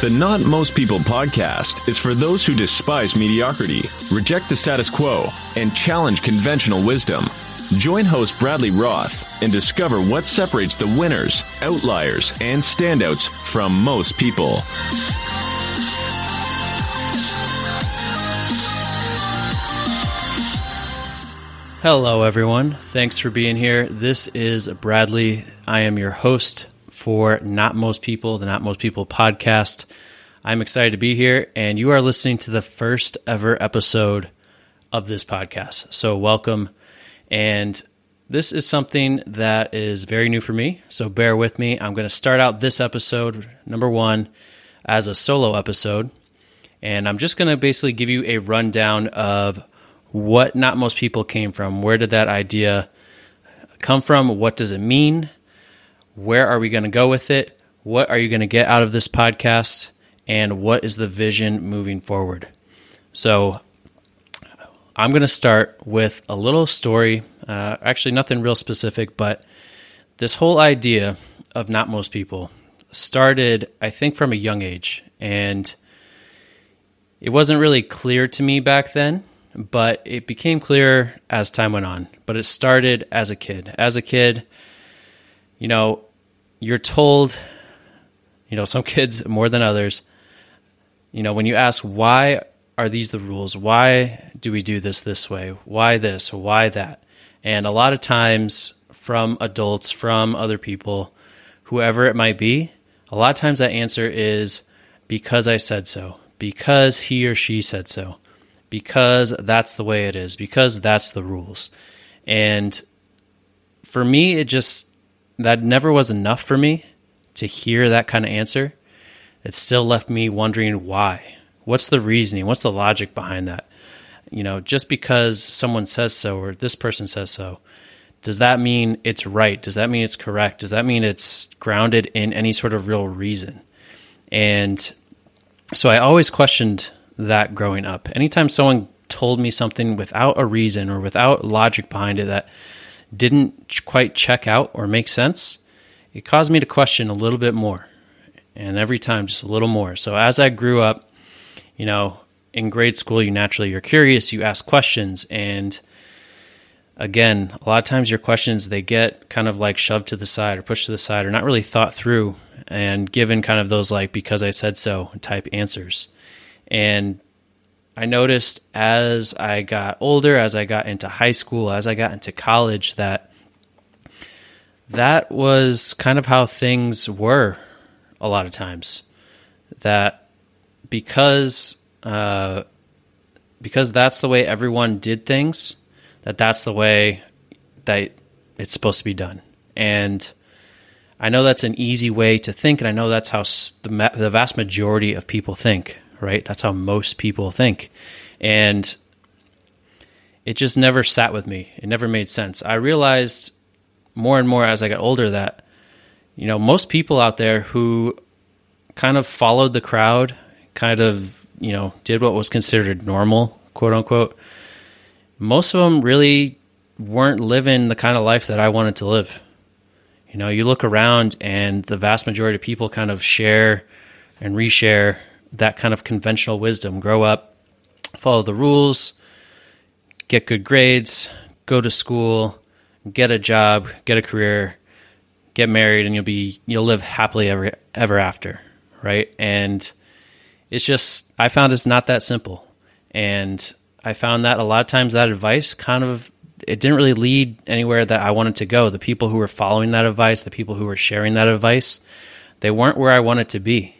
The Not Most People podcast is for those who despise mediocrity, reject the status quo, and challenge conventional wisdom. Join host Bradley Roth and discover what separates the winners, outliers, and standouts from most people. Hello, everyone. Thanks for being here. This is Bradley. I am your host for Not Most People, the Not Most People podcast. I'm excited to be here, and you are listening to the first ever episode of this podcast. So, welcome. And this is something that is very new for me. So, bear with me. I'm going to start out this episode, number one, as a solo episode. And I'm just going to basically give you a rundown of what not most people came from. Where did that idea come from? What does it mean? Where are we going to go with it? What are you going to get out of this podcast? And what is the vision moving forward? So, I'm going to start with a little story. Uh, actually, nothing real specific, but this whole idea of not most people started, I think, from a young age. And it wasn't really clear to me back then but it became clear as time went on. But it started as a kid. As a kid, you know, you're told, you know, some kids more than others, you know, when you ask why are these the rules? Why do we do this this way? Why this? Why that? And a lot of times from adults, from other people, whoever it might be, a lot of times that answer is because I said so, because he or she said so because that's the way it is, because that's the rules. And for me, it just, that never was enough for me to hear that kind of answer. It still left me wondering why. What's the reasoning? What's the logic behind that? You know, just because someone says so or this person says so, does that mean it's right? Does that mean it's correct? Does that mean it's grounded in any sort of real reason? And so I always questioned that growing up. Anytime someone told me something without a reason or without logic behind it that didn't quite check out or make sense, it caused me to question a little bit more. And every time just a little more. So as I grew up, you know, in grade school you naturally you're curious, you ask questions and again, a lot of times your questions they get kind of like shoved to the side or pushed to the side or not really thought through and given kind of those like because I said so type answers. And I noticed as I got older, as I got into high school, as I got into college, that that was kind of how things were a lot of times. That because uh, because that's the way everyone did things, that that's the way that it's supposed to be done. And I know that's an easy way to think, and I know that's how the, the vast majority of people think right? That's how most people think. And it just never sat with me. It never made sense. I realized more and more as I got older that, you know, most people out there who kind of followed the crowd, kind of, you know, did what was considered normal, quote unquote, most of them really weren't living the kind of life that I wanted to live. You know, you look around and the vast majority of people kind of share and reshare that kind of conventional wisdom. Grow up, follow the rules, get good grades, go to school, get a job, get a career, get married, and you'll be you'll live happily ever ever after, right? And it's just I found it's not that simple, and I found that a lot of times that advice kind of it didn't really lead anywhere that I wanted to go. The people who were following that advice, the people who were sharing that advice, they weren't where I wanted to be.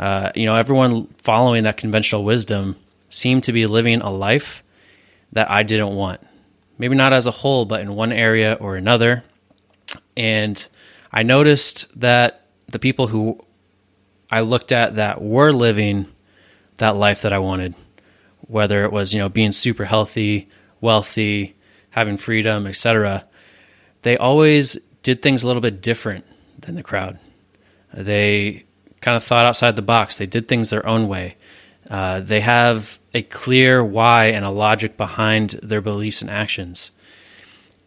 Uh, you know, everyone following that conventional wisdom seemed to be living a life that I didn't want. Maybe not as a whole, but in one area or another. And I noticed that the people who I looked at that were living that life that I wanted, whether it was, you know, being super healthy, wealthy, having freedom, etc., they always did things a little bit different than the crowd. They kind of thought outside the box. They did things their own way. Uh, they have a clear why and a logic behind their beliefs and actions.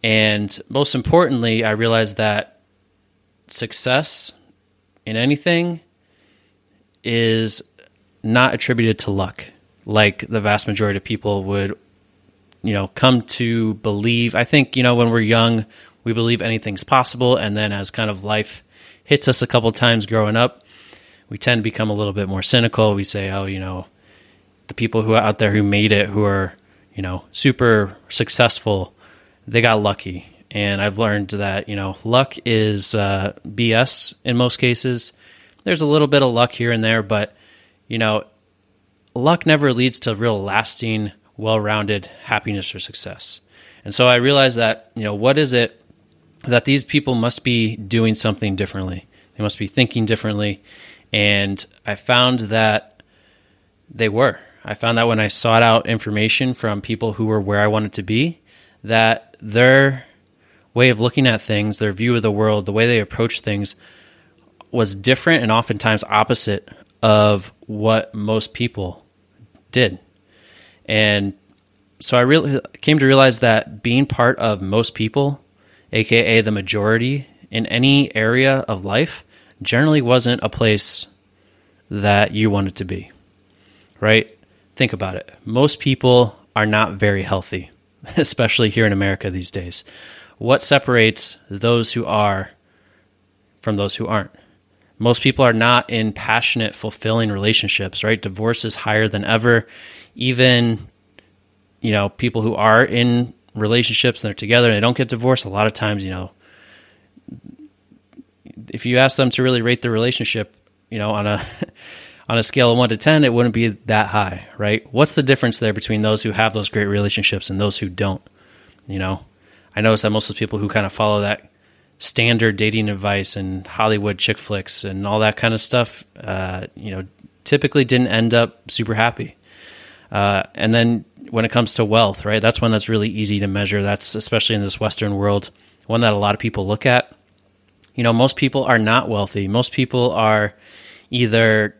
And most importantly, I realized that success in anything is not attributed to luck like the vast majority of people would you know come to believe i think you know when we're young we believe anything's possible and then as kind of life hits us a couple times growing up we tend to become a little bit more cynical we say oh you know the people who are out there who made it who are you know super successful they got lucky and i've learned that you know luck is uh, bs in most cases there's a little bit of luck here and there but you know luck never leads to real lasting, well rounded happiness or success. And so I realized that, you know, what is it that these people must be doing something differently? They must be thinking differently. And I found that they were. I found that when I sought out information from people who were where I wanted to be, that their way of looking at things, their view of the world, the way they approach things was different and oftentimes opposite of what most people did. And so I really came to realize that being part of most people, aka the majority in any area of life, generally wasn't a place that you wanted to be. Right? Think about it. Most people are not very healthy, especially here in America these days. What separates those who are from those who aren't? Most people are not in passionate, fulfilling relationships, right? Divorce is higher than ever. Even, you know, people who are in relationships and they're together and they don't get divorced, a lot of times, you know, if you ask them to really rate the relationship, you know, on a on a scale of 1 to 10, it wouldn't be that high, right? What's the difference there between those who have those great relationships and those who don't? You know, I notice that most of the people who kind of follow that standard dating advice and Hollywood chick flicks and all that kind of stuff, uh, you know, typically didn't end up super happy. Uh, and then when it comes to wealth, right, that's one that's really easy to measure. That's especially in this Western world, one that a lot of people look at. You know, most people are not wealthy. Most people are either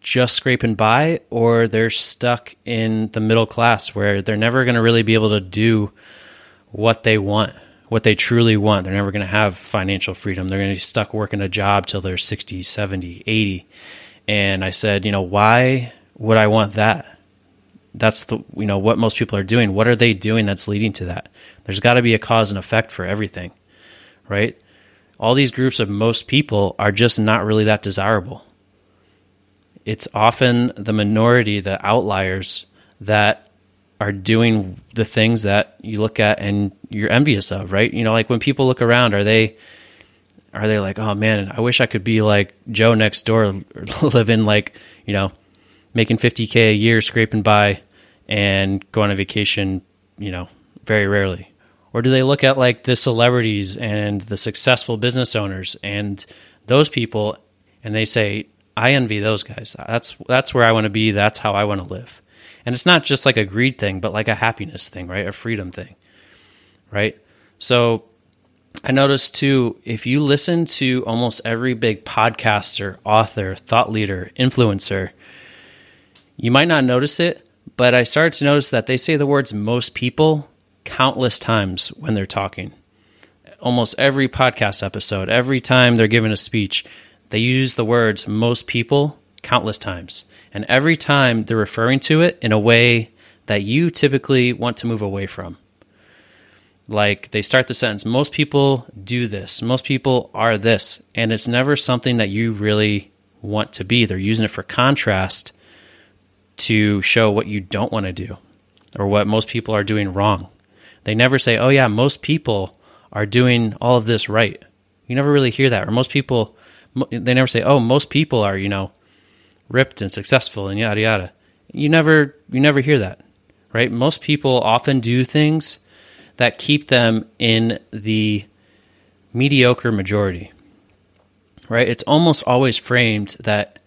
just scraping by or they're stuck in the middle class where they're never going to really be able to do what they want what they truly want. They're never going to have financial freedom. They're going to be stuck working a job till they're 60, 70, 80. And I said, you know, why would I want that? That's the, you know, what most people are doing. What are they doing that's leading to that? There's got to be a cause and effect for everything, right? All these groups of most people are just not really that desirable. It's often the minority, the outliers that are doing the things that you look at and you're envious of, right? You know, like when people look around, are they are they like, oh man, I wish I could be like Joe next door, living like you know, making 50k a year, scraping by, and go on vacation, you know, very rarely. Or do they look at like the celebrities and the successful business owners and those people, and they say, I envy those guys. That's that's where I want to be. That's how I want to live. And it's not just like a greed thing, but like a happiness thing, right? A freedom thing, right? So I noticed too, if you listen to almost every big podcaster, author, thought leader, influencer, you might not notice it, but I started to notice that they say the words most people countless times when they're talking. Almost every podcast episode, every time they're giving a speech, they use the words most people countless times. And every time they're referring to it in a way that you typically want to move away from. Like they start the sentence, most people do this, most people are this, and it's never something that you really want to be. They're using it for contrast to show what you don't want to do or what most people are doing wrong. They never say, oh, yeah, most people are doing all of this right. You never really hear that. Or most people, they never say, oh, most people are, you know, ripped and successful and yada yada. You never you never hear that, right? Most people often do things that keep them in the mediocre majority. Right? It's almost always framed that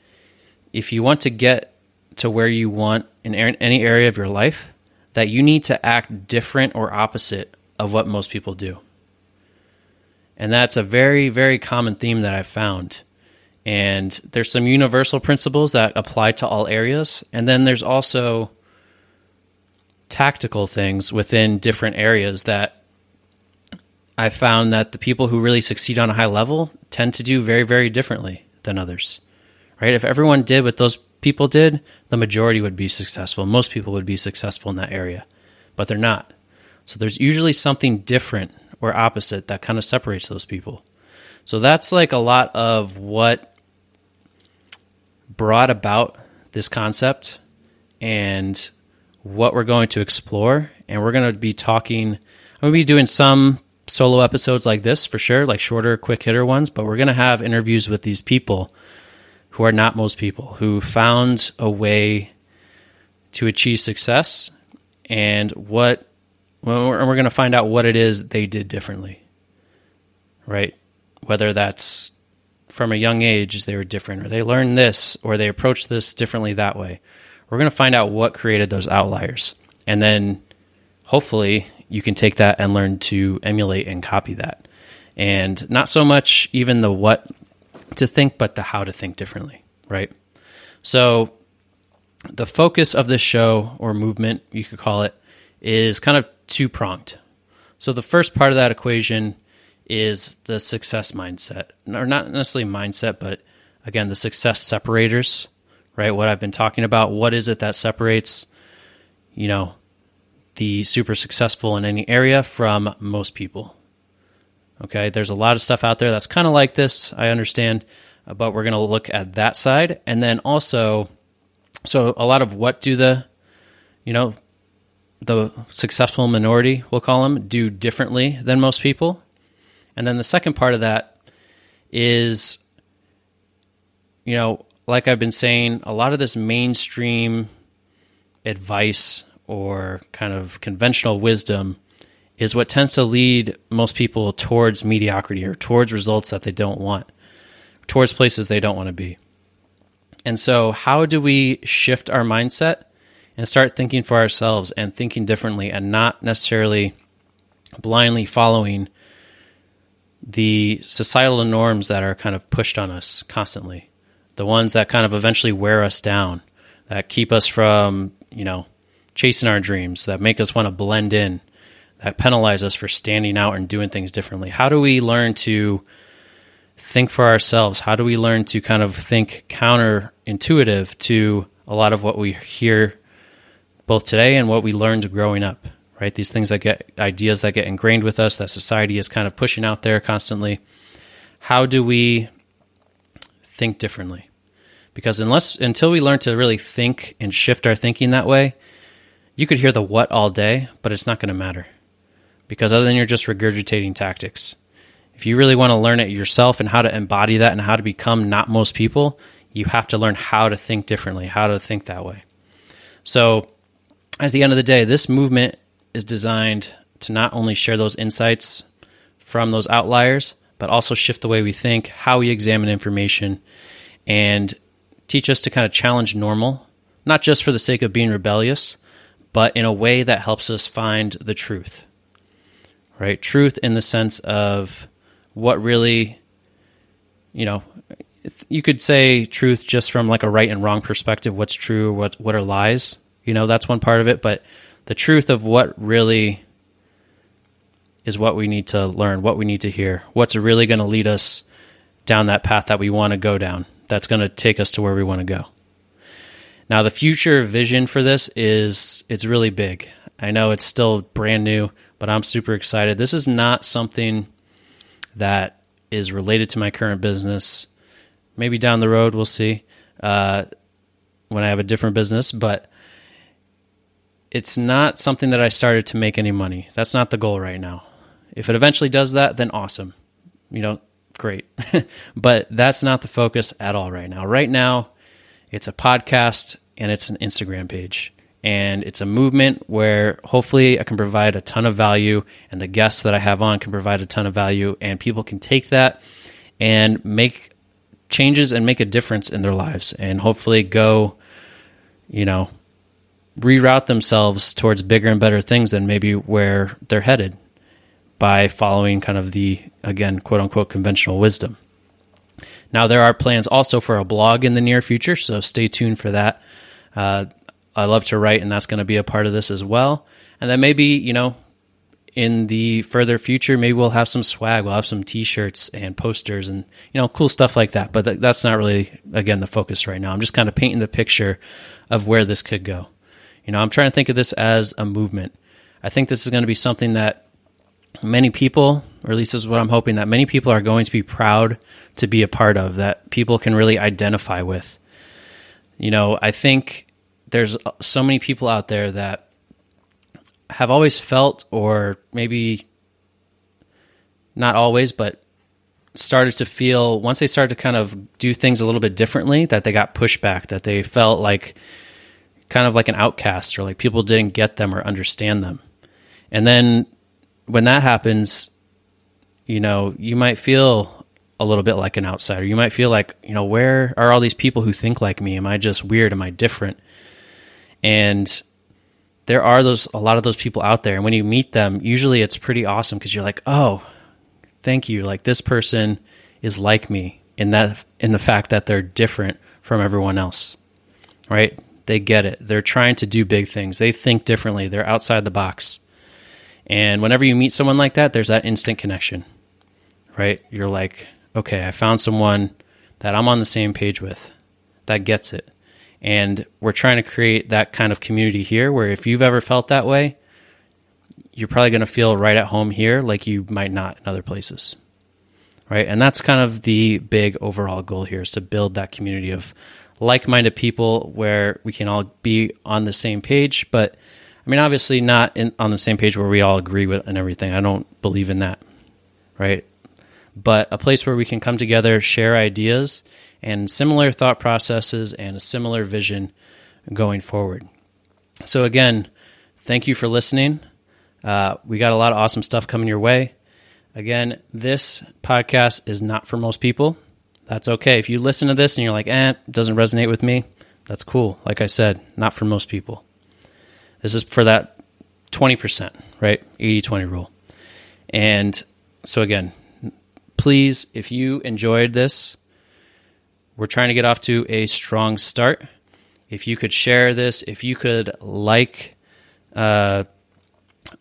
if you want to get to where you want in any area of your life, that you need to act different or opposite of what most people do. And that's a very, very common theme that I've found and there's some universal principles that apply to all areas. And then there's also tactical things within different areas that I found that the people who really succeed on a high level tend to do very, very differently than others. right? If everyone did what those people did, the majority would be successful. Most people would be successful in that area, but they're not. So there's usually something different or opposite that kind of separates those people. So that's like a lot of what brought about this concept and what we're going to explore. And we're going to be talking, I'm going to be doing some solo episodes like this for sure, like shorter, quick hitter ones, but we're going to have interviews with these people who are not most people, who found a way to achieve success and what and we're going to find out what it is they did differently. Right? Whether that's from a young age they were different or they learned this or they approached this differently that way. We're going to find out what created those outliers. And then hopefully you can take that and learn to emulate and copy that. And not so much even the what to think, but the how to think differently, right? So, the focus of this show or movement, you could call it, is kind of two pronged. So, the first part of that equation is the success mindset, or not necessarily mindset, but again, the success separators, right? What I've been talking about. What is it that separates, you know, the super successful in any area from most people? Okay, there's a lot of stuff out there that's kind of like this, I understand, uh, but we're going to look at that side. And then also, so a lot of what do the, you know, the successful minority, we'll call them, do differently than most people. And then the second part of that is, you know, like I've been saying, a lot of this mainstream advice or kind of conventional wisdom is what tends to lead most people towards mediocrity or towards results that they don't want, towards places they don't want to be. And so, how do we shift our mindset and start thinking for ourselves and thinking differently and not necessarily blindly following the societal norms that are kind of pushed on us constantly? The ones that kind of eventually wear us down, that keep us from, you know, chasing our dreams, that make us want to blend in that penalize us for standing out and doing things differently? How do we learn to think for ourselves? How do we learn to kind of think counterintuitive to a lot of what we hear both today and what we learned growing up? Right? These things that get ideas that get ingrained with us that society is kind of pushing out there constantly. How do we think differently? Because unless until we learn to really think and shift our thinking that way, you could hear the what all day, but it's not going to matter because other than you're just regurgitating tactics. If you really want to learn it yourself and how to embody that and how to become not most people, you have to learn how to think differently, how to think that way. So, at the end of the day, this movement is designed to not only share those insights from those outliers, but also shift the way we think, how we examine information, and teach us to kind of challenge normal, not just for the sake of being rebellious, but in a way that helps us find the truth right? Truth in the sense of what really, you know, you could say truth just from like a right and wrong perspective. What's true? What what are lies? You know, that's one part of it. But the truth of what really is what we need to learn, what we need to hear, what's really going to lead us down that path that we want to go down. That's going to take us to where we want to go. Now, the future vision for this is it's really big. I know it's still brand new but I'm super excited. This is not something that is related to my current business. Maybe down the road, we'll see uh, when I have a different business, but it's not something that I started to make any money. That's not the goal right now. If it eventually does that, then awesome. You know, great. but that's not the focus at all right now. Right now, it's a podcast and it's an Instagram page and it's a movement where hopefully I can provide a ton of value and the guests that I have on can provide a ton of value and people can take that and make changes and make a difference in their lives and hopefully go you know reroute themselves towards bigger and better things than maybe where they're headed by following kind of the again quote unquote conventional wisdom. Now there are plans also for a blog in the near future so stay tuned for that. Uh, I love to write, and that's going to be a part of this as well. And then maybe, you know, in the further future, maybe we'll have some swag, we'll have some T-shirts and posters and you know cool stuff like that. But th- that's not really again the focus right now. I'm just kind of painting the picture of where this could go. You know, I'm trying to think of this as a movement. I think this is going to be something that many people, or at least is what I'm hoping, that many people are going to be proud to be a part of, that people can really identify with. You know, I think there's so many people out there that have always felt, or maybe not always, but started to feel once they started to kind of do things a little bit differently that they got pushback, that they felt like kind of like an outcast or like people didn't get them or understand them. And then when that happens, you know, you might feel a little bit like an outsider. You might feel like, you know, where are all these people who think like me? Am I just weird? Am I different? And there are those a lot of those people out there and when you meet them, usually it's pretty awesome because you're like, "Oh, thank you. Like this person is like me in that in the fact that they're different from everyone else." Right? They get it. They're trying to do big things. They think differently. They're outside the box. And whenever you meet someone like that, there's that instant connection, right? You're like, okay, I found someone that I'm on the same page with that gets it. And we're trying to create that kind of community here where if you've ever felt that way, you're probably going to feel right at home here like you might not in other places. Right? And that's kind of the big overall goal here is to build that community of like-minded people where we can all be on the same page, but I mean, obviously not in, on the same page where we all agree with and everything. I don't believe in that, right? But a place where we can come together, share ideas and similar thought processes and a similar vision going forward. So, again, thank you for listening. Uh, we got a lot of awesome stuff coming your way. Again, this podcast is not for most people. That's okay. If you listen to this and you're like, eh, it doesn't resonate with me, that's cool. Like I said, not for most people. This is for that 20%, right? 80 20 rule. And so, again, please, if you enjoyed this, we're trying to get off to a strong start. If you could share this, if you could like uh,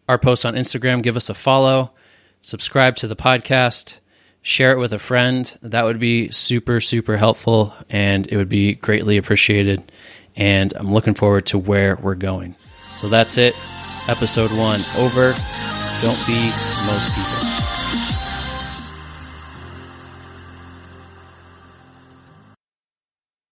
our post on Instagram, give us a follow, subscribe to the podcast, share it with a friend, that would be super, super helpful and it would be greatly appreciated. And I'm looking forward to where we're going. So that's it. Episode one over. Don't be most people.